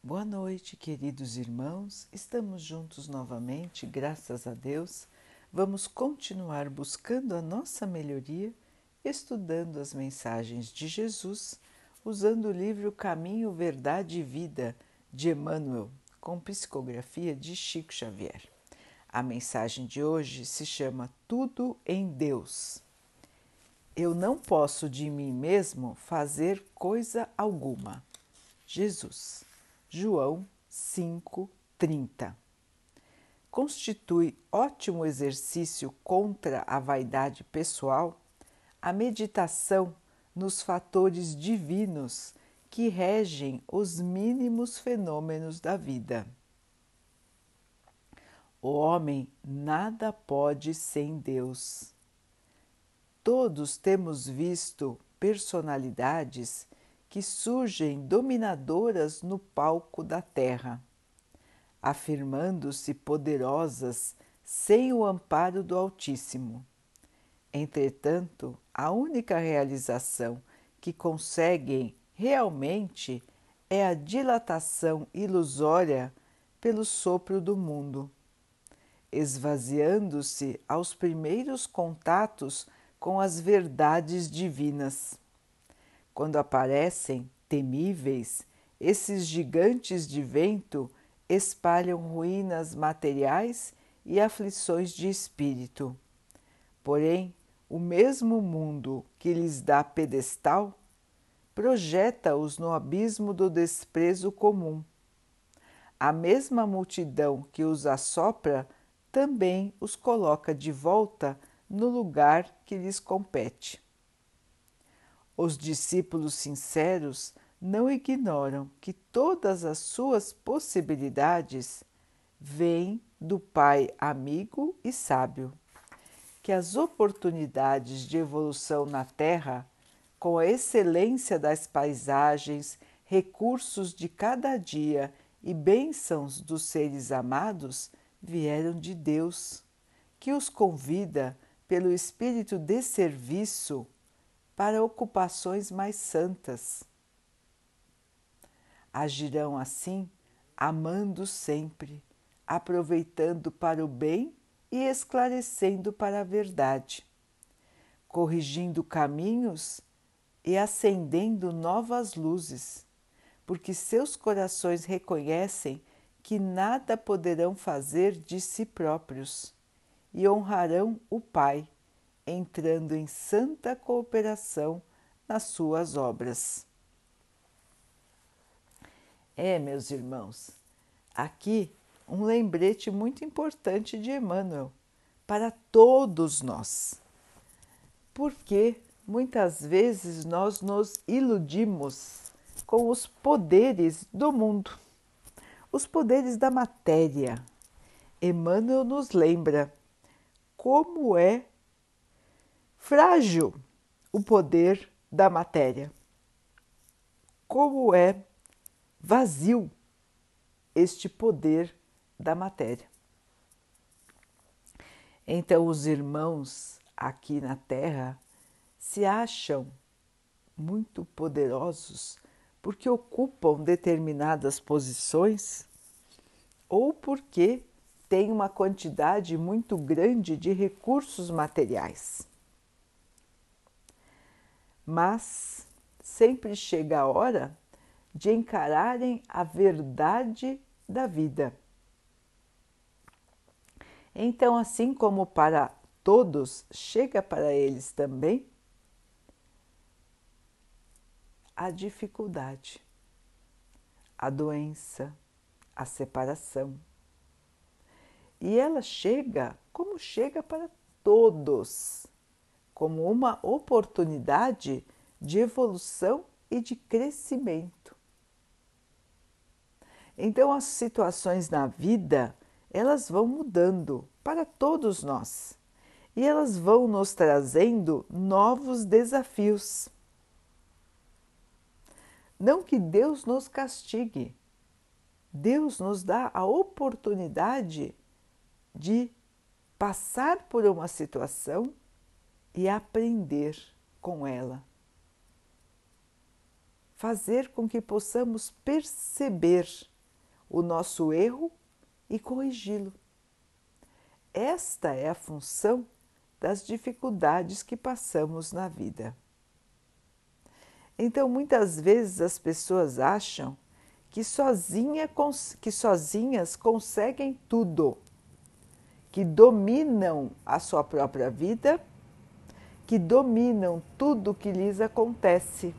Boa noite, queridos irmãos. Estamos juntos novamente, graças a Deus. Vamos continuar buscando a nossa melhoria, estudando as mensagens de Jesus, usando o livro Caminho, Verdade e Vida de Emmanuel, com psicografia de Chico Xavier. A mensagem de hoje se chama Tudo em Deus. Eu não posso de mim mesmo fazer coisa alguma. Jesus. João 5:30. Constitui ótimo exercício contra a vaidade pessoal a meditação nos fatores divinos que regem os mínimos fenômenos da vida. O homem nada pode sem Deus. Todos temos visto personalidades que surgem dominadoras no palco da terra, afirmando-se poderosas sem o amparo do Altíssimo. Entretanto, a única realização que conseguem realmente é a dilatação ilusória pelo sopro do mundo, esvaziando-se aos primeiros contatos com as verdades divinas. Quando aparecem, temíveis, esses gigantes de vento espalham ruínas materiais e aflições de espírito. Porém, o mesmo mundo que lhes dá pedestal projeta-os no abismo do desprezo comum. A mesma multidão que os assopra também os coloca de volta no lugar que lhes compete. Os discípulos sinceros não ignoram que todas as suas possibilidades vêm do Pai amigo e sábio, que as oportunidades de evolução na Terra, com a excelência das paisagens, recursos de cada dia e bênçãos dos seres amados, vieram de Deus, que os convida pelo espírito de serviço para ocupações mais santas. Agirão assim, amando sempre, aproveitando para o bem e esclarecendo para a verdade, corrigindo caminhos e acendendo novas luzes, porque seus corações reconhecem que nada poderão fazer de si próprios e honrarão o Pai entrando em santa cooperação nas suas obras. É, meus irmãos, aqui um lembrete muito importante de Emmanuel para todos nós. Porque muitas vezes nós nos iludimos com os poderes do mundo, os poderes da matéria. Emmanuel nos lembra como é frágil o poder da matéria. Como é vazio este poder da matéria. Então, os irmãos aqui na Terra se acham muito poderosos porque ocupam determinadas posições ou porque têm uma quantidade muito grande de recursos materiais mas sempre chega a hora de encararem a verdade da vida. Então, assim como para todos, chega para eles também a dificuldade, a doença, a separação. E ela chega como chega para todos como uma oportunidade de evolução e de crescimento. Então as situações na vida, elas vão mudando para todos nós e elas vão nos trazendo novos desafios. Não que Deus nos castigue, Deus nos dá a oportunidade de passar por uma situação e aprender com ela. fazer com que possamos perceber o nosso erro e corrigi-lo. Esta é a função das dificuldades que passamos na vida. Então, muitas vezes as pessoas acham que, sozinha, que sozinhas conseguem tudo, que dominam a sua própria vida, que dominam tudo que lhes acontece,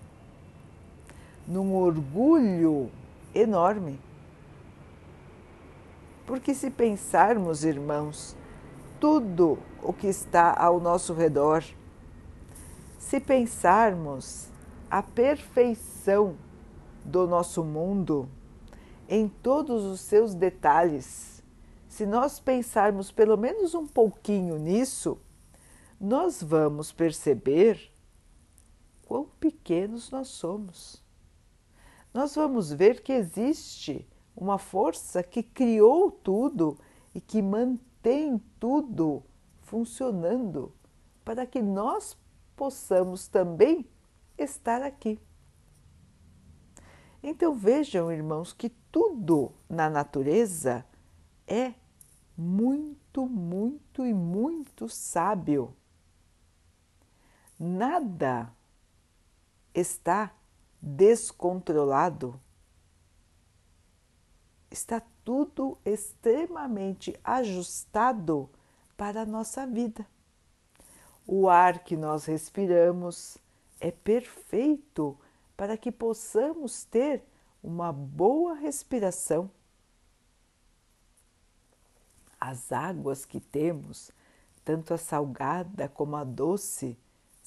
num orgulho enorme. Porque, se pensarmos, irmãos, tudo o que está ao nosso redor, se pensarmos a perfeição do nosso mundo em todos os seus detalhes, se nós pensarmos pelo menos um pouquinho nisso, nós vamos perceber quão pequenos nós somos. Nós vamos ver que existe uma força que criou tudo e que mantém tudo funcionando para que nós possamos também estar aqui. Então vejam, irmãos, que tudo na natureza é muito, muito e muito sábio. Nada está descontrolado. Está tudo extremamente ajustado para a nossa vida. O ar que nós respiramos, é perfeito para que possamos ter uma boa respiração. As águas que temos, tanto a salgada como a doce,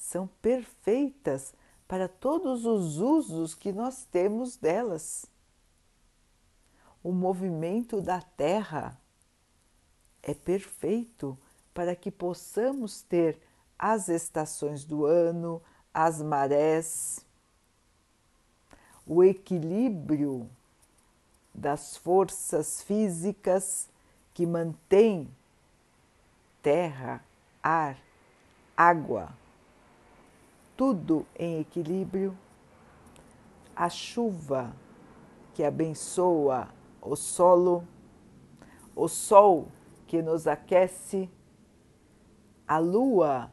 são perfeitas para todos os usos que nós temos delas. O movimento da Terra é perfeito para que possamos ter as estações do ano, as marés, o equilíbrio das forças físicas que mantém terra, ar, água, tudo em equilíbrio, a chuva que abençoa o solo, o sol que nos aquece, a lua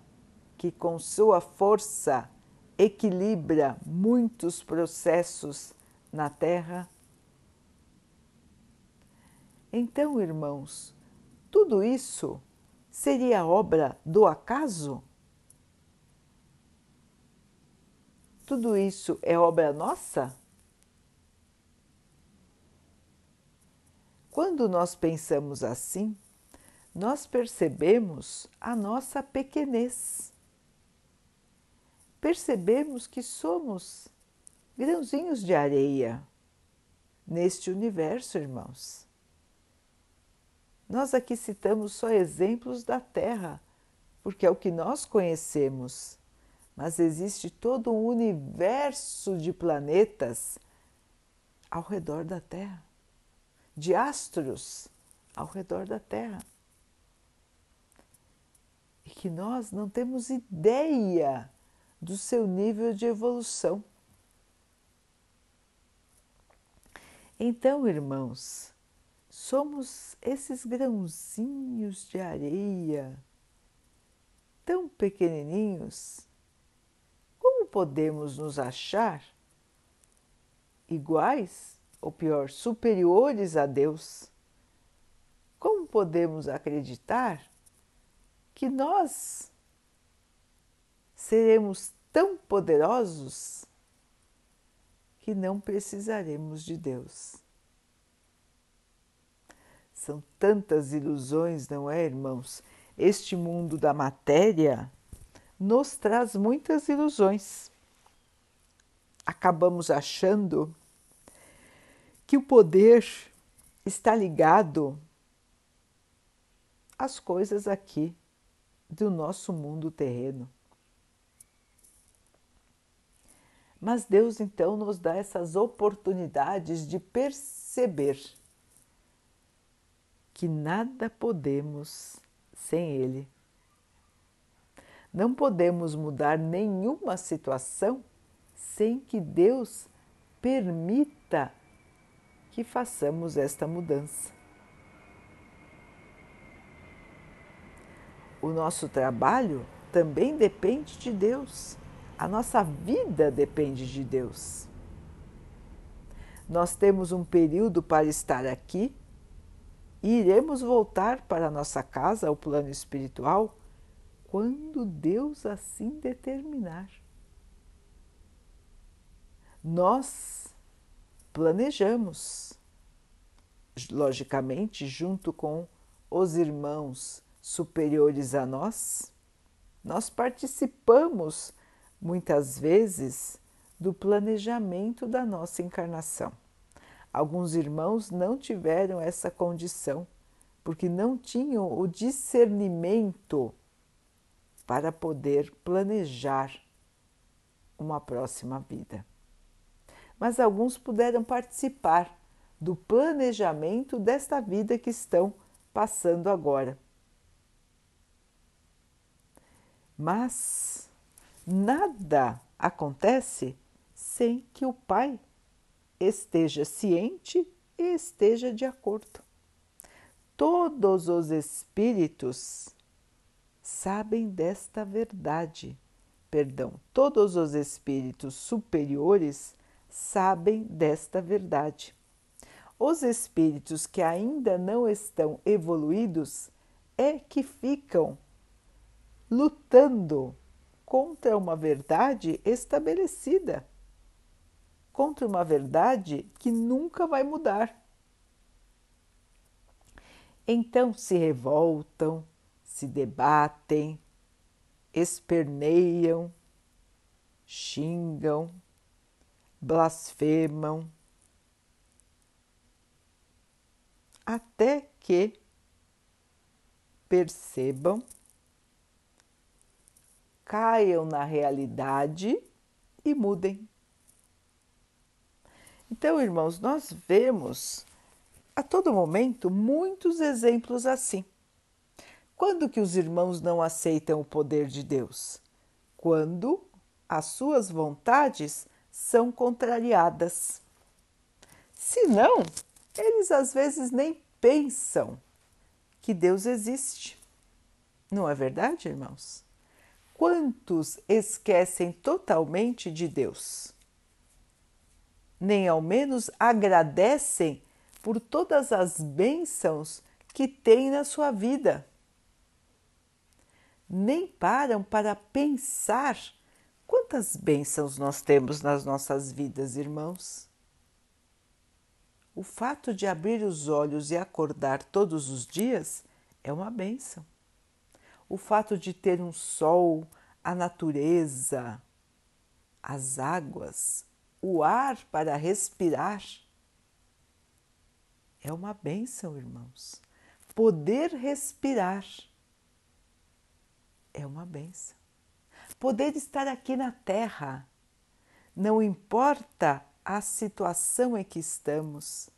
que com sua força equilibra muitos processos na Terra? Então, irmãos, tudo isso seria obra do acaso? Tudo isso é obra nossa? Quando nós pensamos assim, nós percebemos a nossa pequenez percebemos que somos grãozinhos de areia neste universo, irmãos. Nós aqui citamos só exemplos da Terra, porque é o que nós conhecemos, mas existe todo um universo de planetas ao redor da Terra, de astros ao redor da Terra. E que nós não temos ideia do seu nível de evolução. Então, irmãos, somos esses grãozinhos de areia tão pequenininhos. Podemos nos achar iguais, ou pior, superiores a Deus? Como podemos acreditar que nós seremos tão poderosos que não precisaremos de Deus. São tantas ilusões, não é, irmãos? Este mundo da matéria nos traz muitas ilusões. Acabamos achando que o poder está ligado às coisas aqui do nosso mundo terreno. Mas Deus então nos dá essas oportunidades de perceber que nada podemos sem Ele. Não podemos mudar nenhuma situação sem que Deus permita que façamos esta mudança. O nosso trabalho também depende de Deus. A nossa vida depende de Deus. Nós temos um período para estar aqui e iremos voltar para a nossa casa, o plano espiritual, quando Deus assim determinar. Nós planejamos, logicamente, junto com os irmãos superiores a nós, nós participamos muitas vezes do planejamento da nossa encarnação. Alguns irmãos não tiveram essa condição porque não tinham o discernimento para poder planejar uma próxima vida. Mas alguns puderam participar do planejamento desta vida que estão passando agora. Mas nada acontece sem que o Pai esteja ciente e esteja de acordo. Todos os espíritos sabem desta verdade. Perdão, todos os espíritos superiores sabem desta verdade. Os espíritos que ainda não estão evoluídos é que ficam lutando contra uma verdade estabelecida, contra uma verdade que nunca vai mudar. Então se revoltam, se debatem, esperneiam, xingam, blasfemam, até que percebam caiam na realidade e mudem. Então, irmãos, nós vemos a todo momento muitos exemplos assim. Quando que os irmãos não aceitam o poder de Deus? Quando as suas vontades são contrariadas. Se não, eles às vezes nem pensam que Deus existe. Não é verdade, irmãos? Quantos esquecem totalmente de Deus? Nem ao menos agradecem por todas as bênçãos que têm na sua vida. Nem param para pensar quantas bênçãos nós temos nas nossas vidas, irmãos. O fato de abrir os olhos e acordar todos os dias é uma bênção o fato de ter um sol, a natureza, as águas, o ar para respirar. É uma bênção, irmãos. Poder respirar é uma bênção. Poder estar aqui na Terra, não importa a situação em que estamos,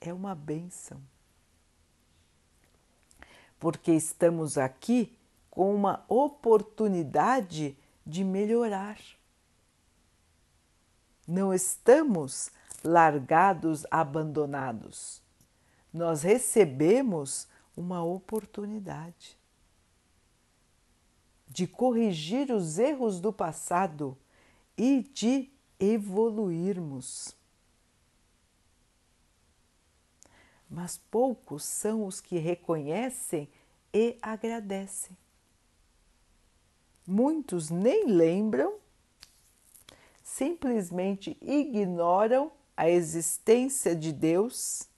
é uma bênção. Porque estamos aqui com uma oportunidade de melhorar. Não estamos largados, abandonados. Nós recebemos uma oportunidade de corrigir os erros do passado e de evoluirmos. Mas poucos são os que reconhecem e agradecem. Muitos nem lembram, simplesmente ignoram a existência de Deus,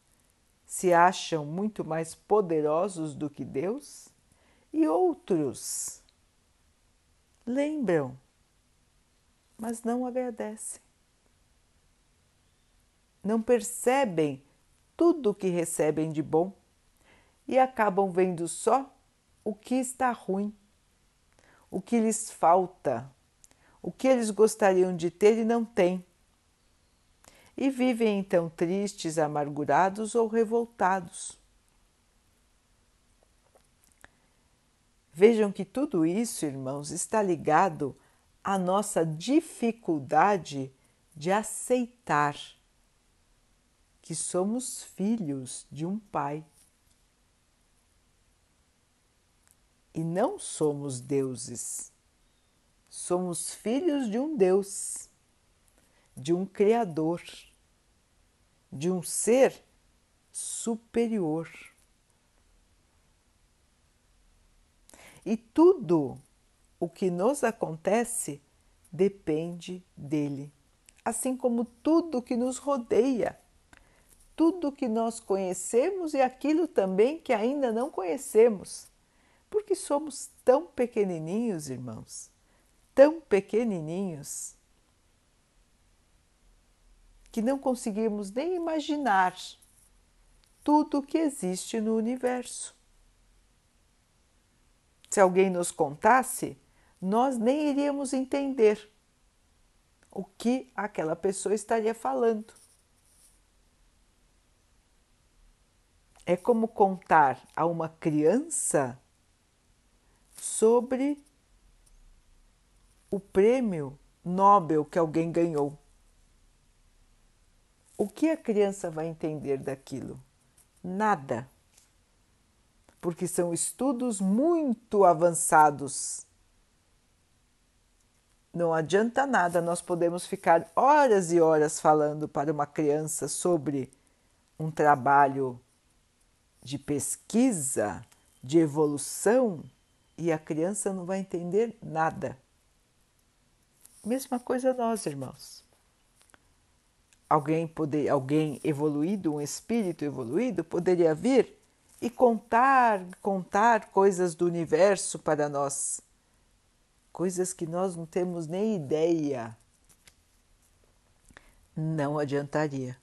se acham muito mais poderosos do que Deus, e outros lembram, mas não agradecem. Não percebem tudo o que recebem de bom e acabam vendo só o que está ruim o que lhes falta, o que eles gostariam de ter e não têm. E vivem então tristes, amargurados ou revoltados. Vejam que tudo isso, irmãos, está ligado à nossa dificuldade de aceitar que somos filhos de um Pai. E não somos deuses, somos filhos de um Deus, de um Criador, de um ser superior. E tudo o que nos acontece depende dele, assim como tudo que nos rodeia, tudo que nós conhecemos e aquilo também que ainda não conhecemos, porque somos tão pequenininhos, irmãos, tão pequenininhos, que não conseguimos nem imaginar tudo o que existe no universo. Se alguém nos contasse, nós nem iríamos entender o que aquela pessoa estaria falando. É como contar a uma criança sobre o prêmio Nobel que alguém ganhou. O que a criança vai entender daquilo? Nada. Porque são estudos muito avançados não adianta nada, nós podemos ficar horas e horas falando para uma criança sobre um trabalho de pesquisa, de evolução, e a criança não vai entender nada. Mesma coisa nós, irmãos. Alguém, poder, alguém evoluído, um espírito evoluído, poderia vir e contar, contar coisas do universo para nós coisas que nós não temos nem ideia, não adiantaria,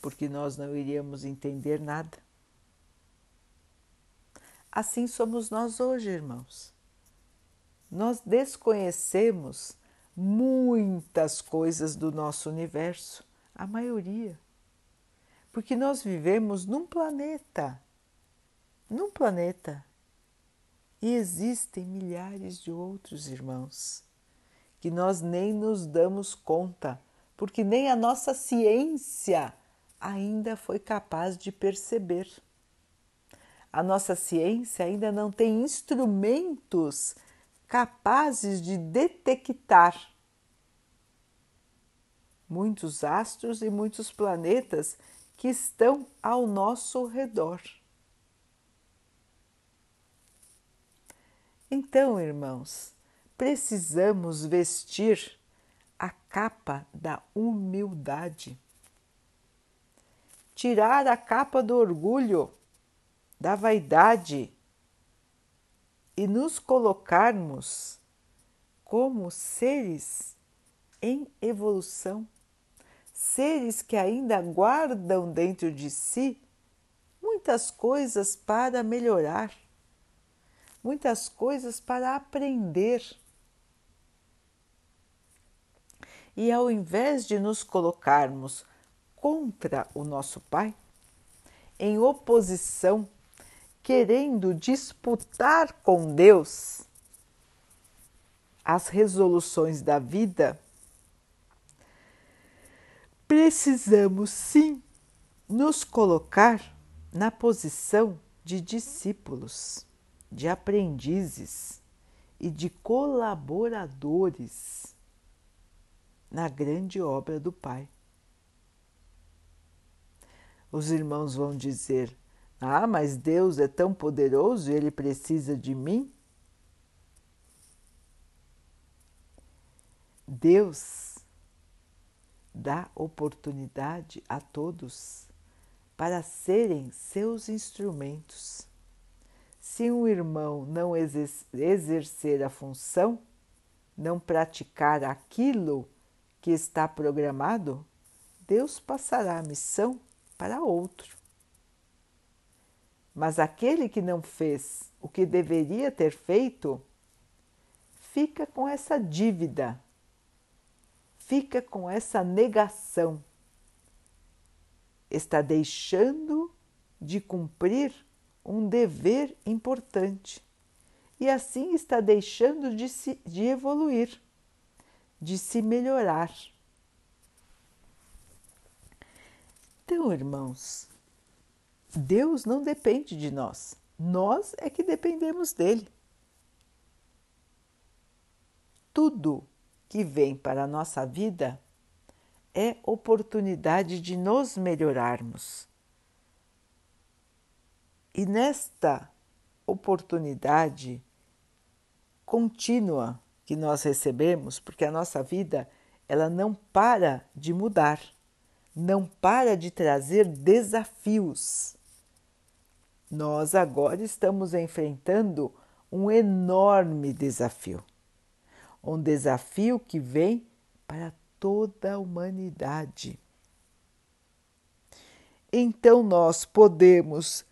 porque nós não iríamos entender nada. Assim somos nós hoje, irmãos. Nós desconhecemos muitas coisas do nosso universo, a maioria, porque nós vivemos num planeta, num planeta e existem milhares de outros irmãos que nós nem nos damos conta, porque nem a nossa ciência ainda foi capaz de perceber. A nossa ciência ainda não tem instrumentos capazes de detectar muitos astros e muitos planetas que estão ao nosso redor. Então, irmãos, precisamos vestir a capa da humildade, tirar a capa do orgulho, da vaidade e nos colocarmos como seres em evolução, seres que ainda guardam dentro de si muitas coisas para melhorar muitas coisas para aprender. E ao invés de nos colocarmos contra o nosso Pai, em oposição, querendo disputar com Deus as resoluções da vida, precisamos sim nos colocar na posição de discípulos de aprendizes e de colaboradores na grande obra do Pai. Os irmãos vão dizer: Ah, mas Deus é tão poderoso e ele precisa de mim? Deus dá oportunidade a todos para serem seus instrumentos se um irmão não exercer a função, não praticar aquilo que está programado, Deus passará a missão para outro. Mas aquele que não fez o que deveria ter feito, fica com essa dívida, fica com essa negação, está deixando de cumprir um dever importante e assim está deixando de, se, de evoluir, de se melhorar. Então, irmãos, Deus não depende de nós, nós é que dependemos dele. Tudo que vem para a nossa vida é oportunidade de nos melhorarmos. E nesta oportunidade contínua que nós recebemos, porque a nossa vida ela não para de mudar, não para de trazer desafios. Nós agora estamos enfrentando um enorme desafio, um desafio que vem para toda a humanidade. Então nós podemos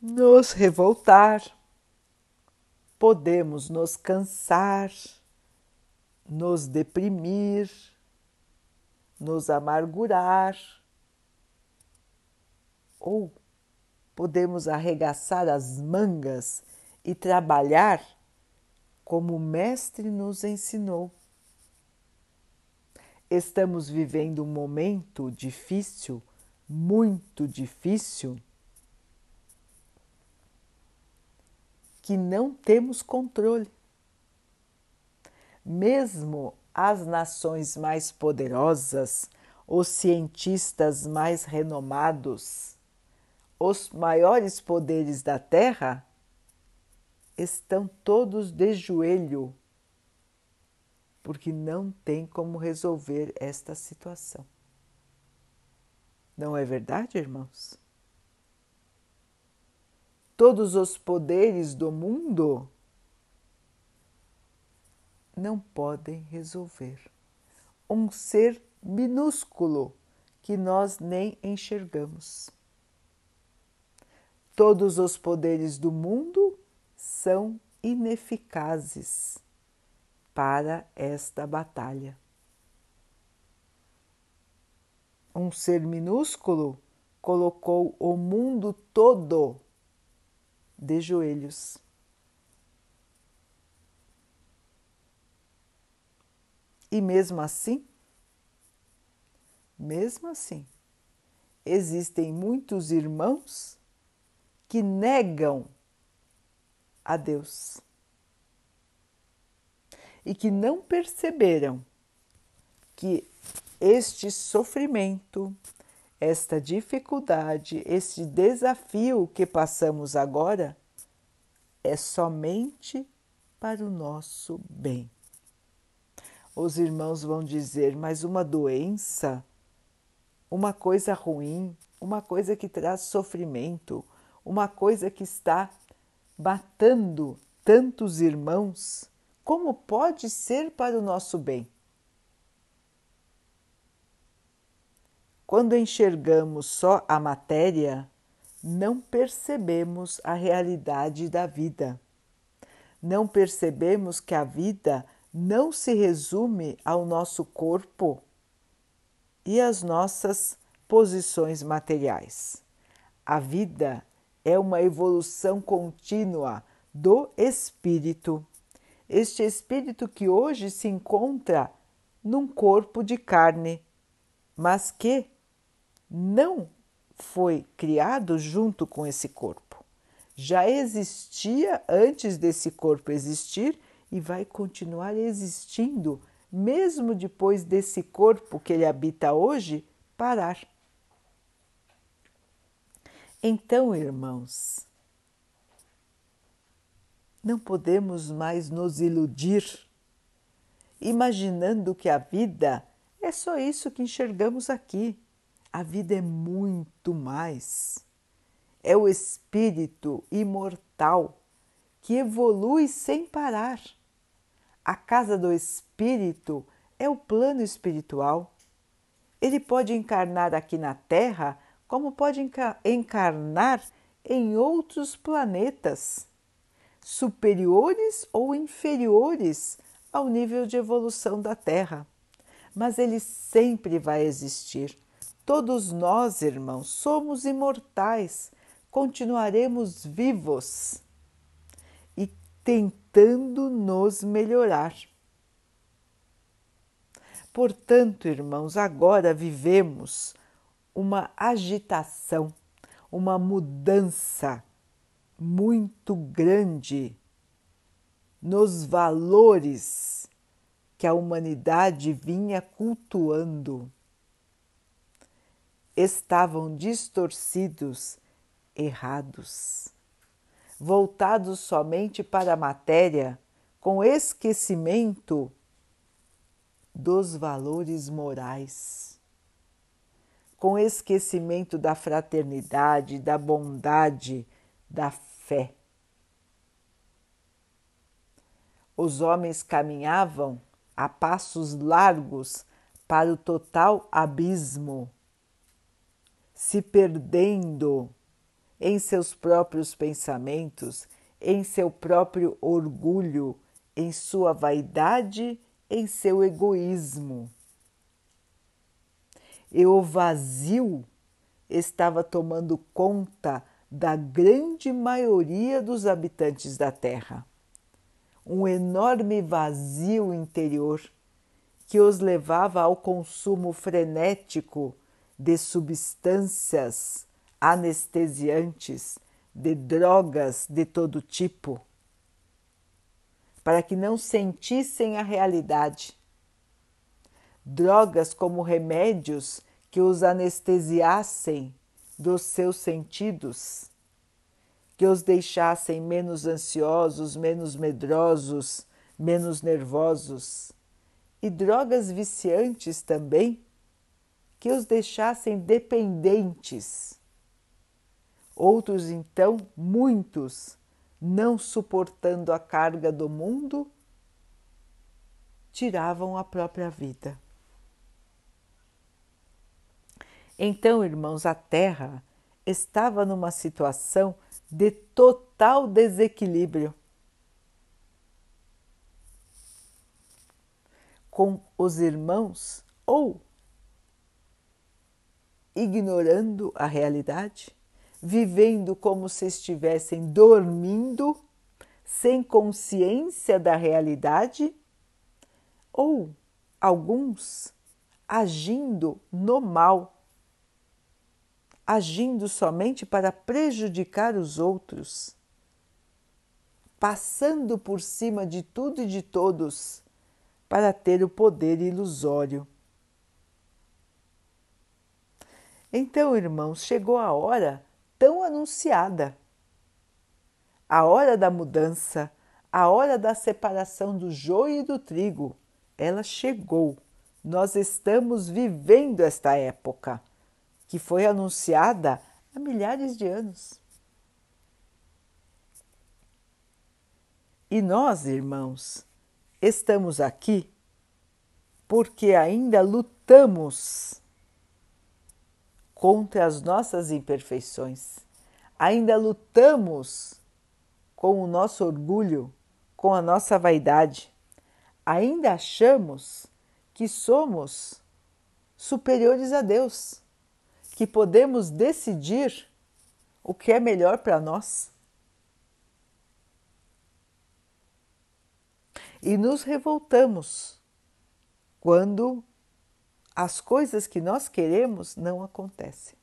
nos revoltar, podemos nos cansar, nos deprimir, nos amargurar, ou podemos arregaçar as mangas e trabalhar como o Mestre nos ensinou. Estamos vivendo um momento difícil, muito difícil que não temos controle. Mesmo as nações mais poderosas, os cientistas mais renomados, os maiores poderes da Terra estão todos de joelho, porque não tem como resolver esta situação. Não é verdade, irmãos? Todos os poderes do mundo não podem resolver. Um ser minúsculo que nós nem enxergamos. Todos os poderes do mundo são ineficazes para esta batalha. Um ser minúsculo colocou o mundo todo de joelhos. E mesmo assim, mesmo assim, existem muitos irmãos que negam a Deus e que não perceberam que este sofrimento, esta dificuldade, este desafio que passamos agora é somente para o nosso bem. Os irmãos vão dizer, mas uma doença, uma coisa ruim, uma coisa que traz sofrimento, uma coisa que está matando tantos irmãos, como pode ser para o nosso bem? Quando enxergamos só a matéria, não percebemos a realidade da vida. Não percebemos que a vida não se resume ao nosso corpo e às nossas posições materiais. A vida é uma evolução contínua do espírito. Este espírito que hoje se encontra num corpo de carne, mas que não foi criado junto com esse corpo. Já existia antes desse corpo existir e vai continuar existindo, mesmo depois desse corpo que ele habita hoje parar. Então, irmãos, não podemos mais nos iludir imaginando que a vida é só isso que enxergamos aqui a vida é muito mais. É o espírito imortal que evolui sem parar. A casa do espírito é o plano espiritual. Ele pode encarnar aqui na Terra, como pode encarnar em outros planetas, superiores ou inferiores ao nível de evolução da Terra. Mas ele sempre vai existir Todos nós, irmãos, somos imortais, continuaremos vivos e tentando nos melhorar. portanto, irmãos, agora vivemos uma agitação, uma mudança muito grande nos valores que a humanidade vinha cultuando. Estavam distorcidos, errados, voltados somente para a matéria, com esquecimento dos valores morais, com esquecimento da fraternidade, da bondade, da fé. Os homens caminhavam a passos largos para o total abismo, se perdendo em seus próprios pensamentos, em seu próprio orgulho, em sua vaidade, em seu egoísmo. E o vazio estava tomando conta da grande maioria dos habitantes da Terra. Um enorme vazio interior que os levava ao consumo frenético de substâncias anestesiantes, de drogas de todo tipo, para que não sentissem a realidade. Drogas como remédios que os anestesiassem dos seus sentidos, que os deixassem menos ansiosos, menos medrosos, menos nervosos, e drogas viciantes também, que os deixassem dependentes. Outros, então, muitos, não suportando a carga do mundo, tiravam a própria vida. Então, irmãos, a Terra estava numa situação de total desequilíbrio. Com os irmãos ou ignorando a realidade, vivendo como se estivessem dormindo, sem consciência da realidade, ou alguns agindo no mal agindo somente para prejudicar os outros, passando por cima de tudo e de todos para ter o poder ilusório. Então, irmãos, chegou a hora tão anunciada, a hora da mudança, a hora da separação do joio e do trigo. Ela chegou. Nós estamos vivendo esta época que foi anunciada há milhares de anos. E nós, irmãos, estamos aqui porque ainda lutamos contra as nossas imperfeições, ainda lutamos com o nosso orgulho, com a nossa vaidade, ainda achamos que somos superiores a Deus que podemos decidir o que é melhor para nós. E nos revoltamos quando as coisas que nós queremos não acontecem.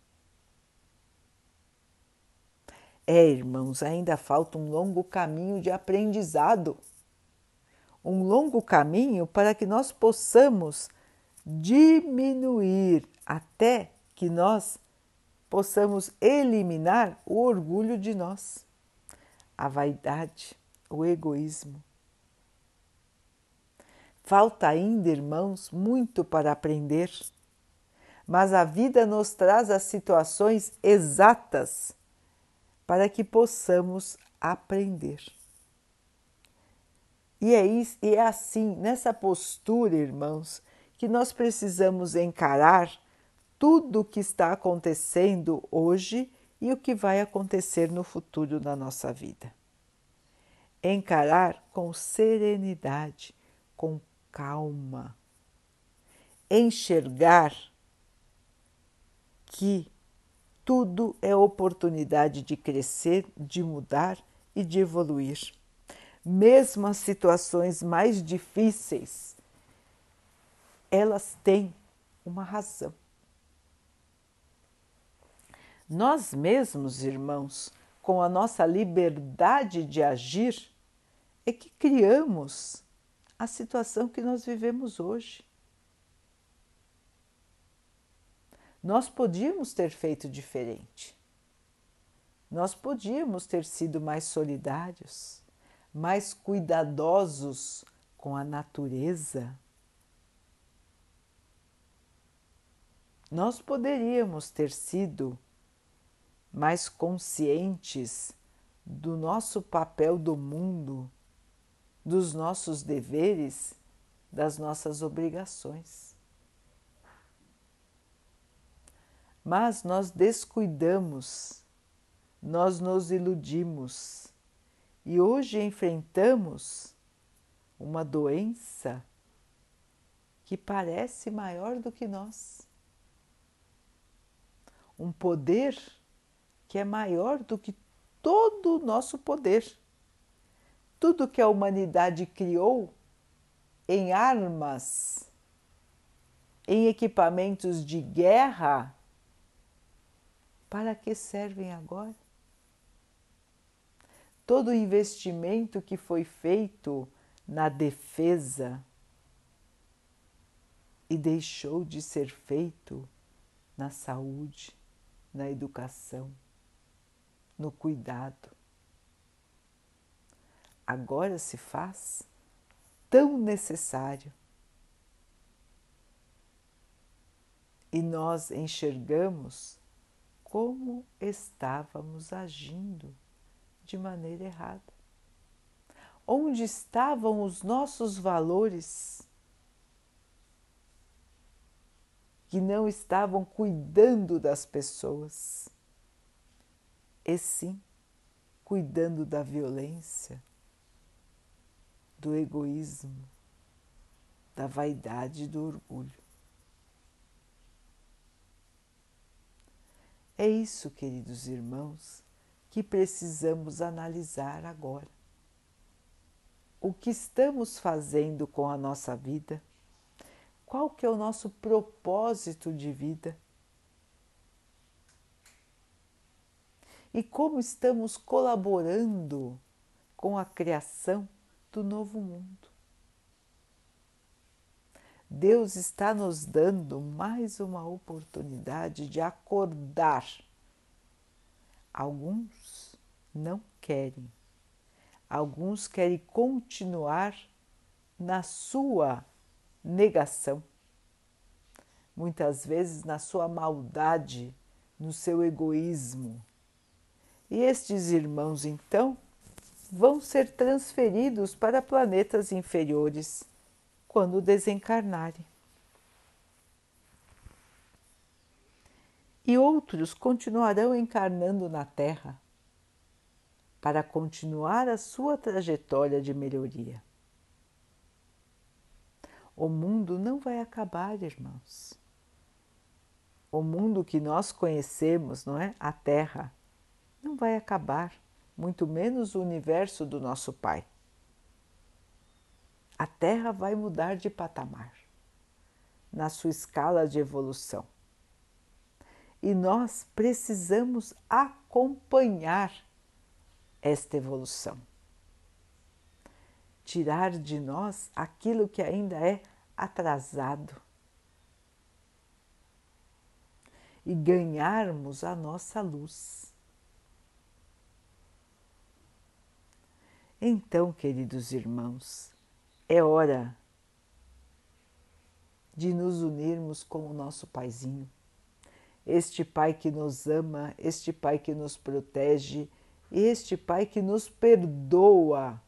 É, irmãos, ainda falta um longo caminho de aprendizado, um longo caminho para que nós possamos diminuir até que nós possamos eliminar o orgulho de nós, a vaidade, o egoísmo. Falta ainda, irmãos, muito para aprender, mas a vida nos traz as situações exatas para que possamos aprender. E é, isso, e é assim, nessa postura, irmãos, que nós precisamos encarar tudo o que está acontecendo hoje e o que vai acontecer no futuro da nossa vida. Encarar com serenidade, com calma. Enxergar que tudo é oportunidade de crescer, de mudar e de evoluir. Mesmo as situações mais difíceis elas têm uma razão. Nós mesmos, irmãos, com a nossa liberdade de agir, é que criamos a situação que nós vivemos hoje. Nós podíamos ter feito diferente. Nós podíamos ter sido mais solidários, mais cuidadosos com a natureza. Nós poderíamos ter sido mais conscientes do nosso papel do mundo, dos nossos deveres, das nossas obrigações. Mas nós descuidamos, nós nos iludimos e hoje enfrentamos uma doença que parece maior do que nós. Um poder que é maior do que todo o nosso poder. Tudo que a humanidade criou em armas, em equipamentos de guerra, para que servem agora? Todo o investimento que foi feito na defesa e deixou de ser feito na saúde, na educação no cuidado. Agora se faz tão necessário. E nós enxergamos como estávamos agindo de maneira errada. Onde estavam os nossos valores que não estavam cuidando das pessoas? e sim cuidando da violência, do egoísmo, da vaidade e do orgulho. É isso, queridos irmãos, que precisamos analisar agora. O que estamos fazendo com a nossa vida? Qual que é o nosso propósito de vida? e como estamos colaborando com a criação do novo mundo. Deus está nos dando mais uma oportunidade de acordar. Alguns não querem, alguns querem continuar na sua negação, muitas vezes na sua maldade, no seu egoísmo e estes irmãos, então, vão ser transferidos para planetas inferiores quando desencarnarem. E outros continuarão encarnando na Terra para continuar a sua trajetória de melhoria. O mundo não vai acabar, irmãos. O mundo que nós conhecemos, não é? A Terra não vai acabar, muito menos o universo do nosso Pai. A Terra vai mudar de patamar na sua escala de evolução. E nós precisamos acompanhar esta evolução. Tirar de nós aquilo que ainda é atrasado e ganharmos a nossa luz. Então, queridos irmãos, é hora de nos unirmos com o nosso Paizinho, este Pai que nos ama, este Pai que nos protege, este Pai que nos perdoa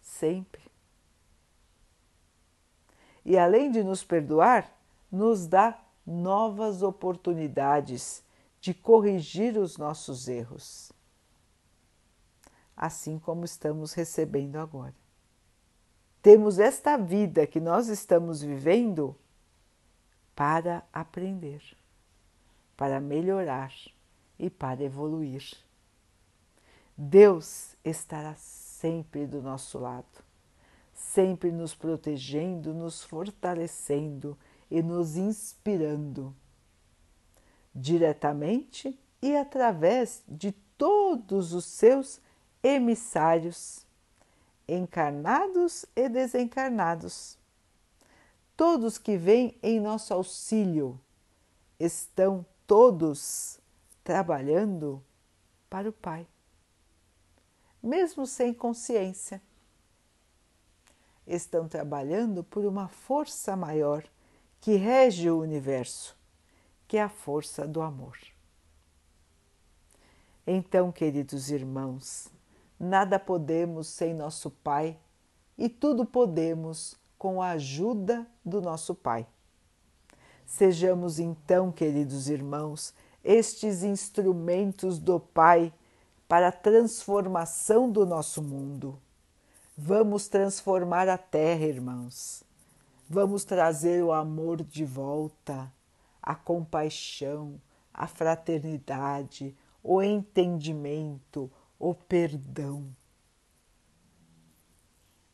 sempre. E além de nos perdoar, nos dá novas oportunidades de corrigir os nossos erros assim como estamos recebendo agora. Temos esta vida que nós estamos vivendo para aprender, para melhorar e para evoluir. Deus estará sempre do nosso lado, sempre nos protegendo, nos fortalecendo e nos inspirando, diretamente e através de todos os seus emissários, encarnados e desencarnados. Todos que vêm em nosso auxílio estão todos trabalhando para o Pai, mesmo sem consciência. Estão trabalhando por uma força maior que rege o universo, que é a força do amor. Então, queridos irmãos, nada podemos sem nosso Pai e tudo podemos com a ajuda do nosso Pai. Sejamos então, queridos irmãos, estes instrumentos do Pai para a transformação do nosso mundo. Vamos transformar a terra, irmãos. Vamos trazer o amor de volta, a compaixão, a fraternidade, o entendimento, o perdão.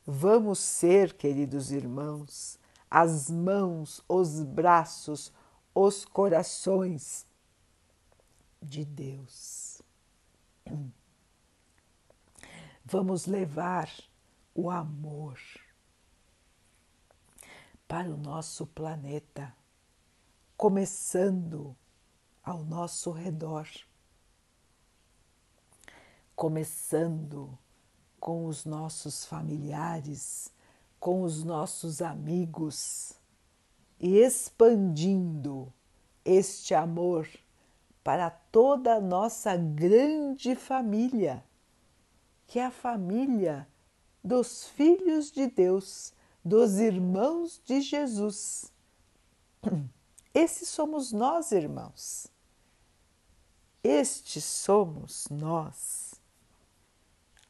Vamos ser, queridos irmãos, as mãos, os braços, os corações de Deus. Vamos levar o amor para o nosso planeta, começando ao nosso redor começando com os nossos familiares, com os nossos amigos e expandindo este amor para toda a nossa grande família, que é a família dos filhos de Deus, dos irmãos de Jesus. Esses somos nós, irmãos. Estes somos nós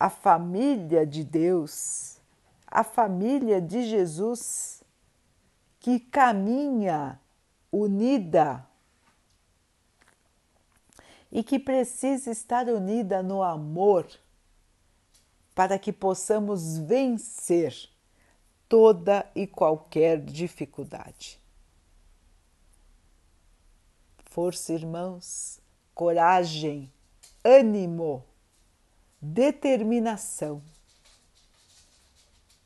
a família de Deus, a família de Jesus, que caminha unida e que precisa estar unida no amor para que possamos vencer toda e qualquer dificuldade. Força, irmãos, coragem, ânimo determinação.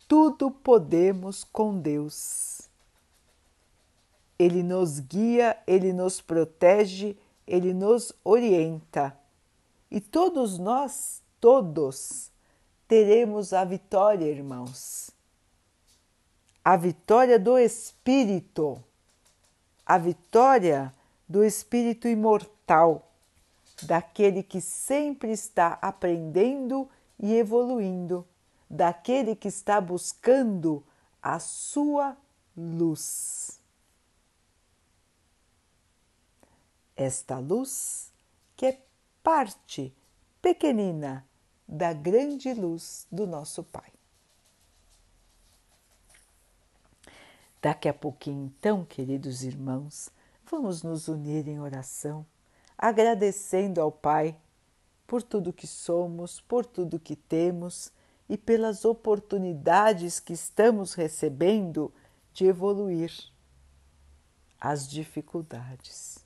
Tudo podemos com Deus. Ele nos guia, ele nos protege, ele nos orienta. E todos nós, todos, teremos a vitória, irmãos. A vitória do Espírito, a vitória do Espírito imortal daquele que sempre está aprendendo e evoluindo, daquele que está buscando a sua luz. Esta luz que é parte pequenina da grande luz do nosso Pai. Daqui a pouquinho, então, queridos irmãos, vamos nos unir em oração agradecendo ao Pai por tudo que somos, por tudo que temos e pelas oportunidades que estamos recebendo de evoluir as dificuldades.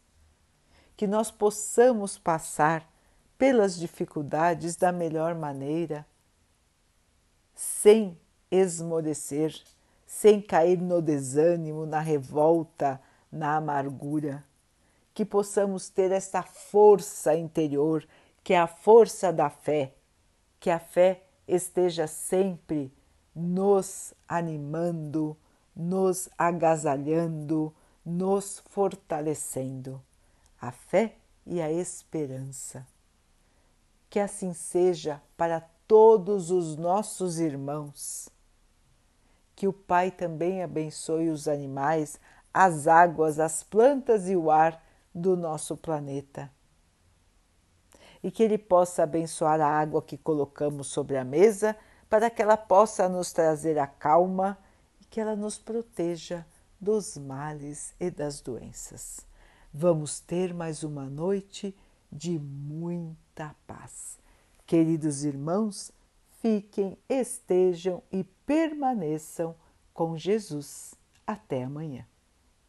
Que nós possamos passar pelas dificuldades da melhor maneira, sem esmorecer, sem cair no desânimo, na revolta, na amargura que possamos ter esta força interior, que é a força da fé, que a fé esteja sempre nos animando, nos agasalhando, nos fortalecendo. A fé e a esperança. Que assim seja para todos os nossos irmãos. Que o Pai também abençoe os animais, as águas, as plantas e o ar do nosso planeta. E que Ele possa abençoar a água que colocamos sobre a mesa para que ela possa nos trazer a calma e que ela nos proteja dos males e das doenças. Vamos ter mais uma noite de muita paz. Queridos irmãos, fiquem, estejam e permaneçam com Jesus. Até amanhã.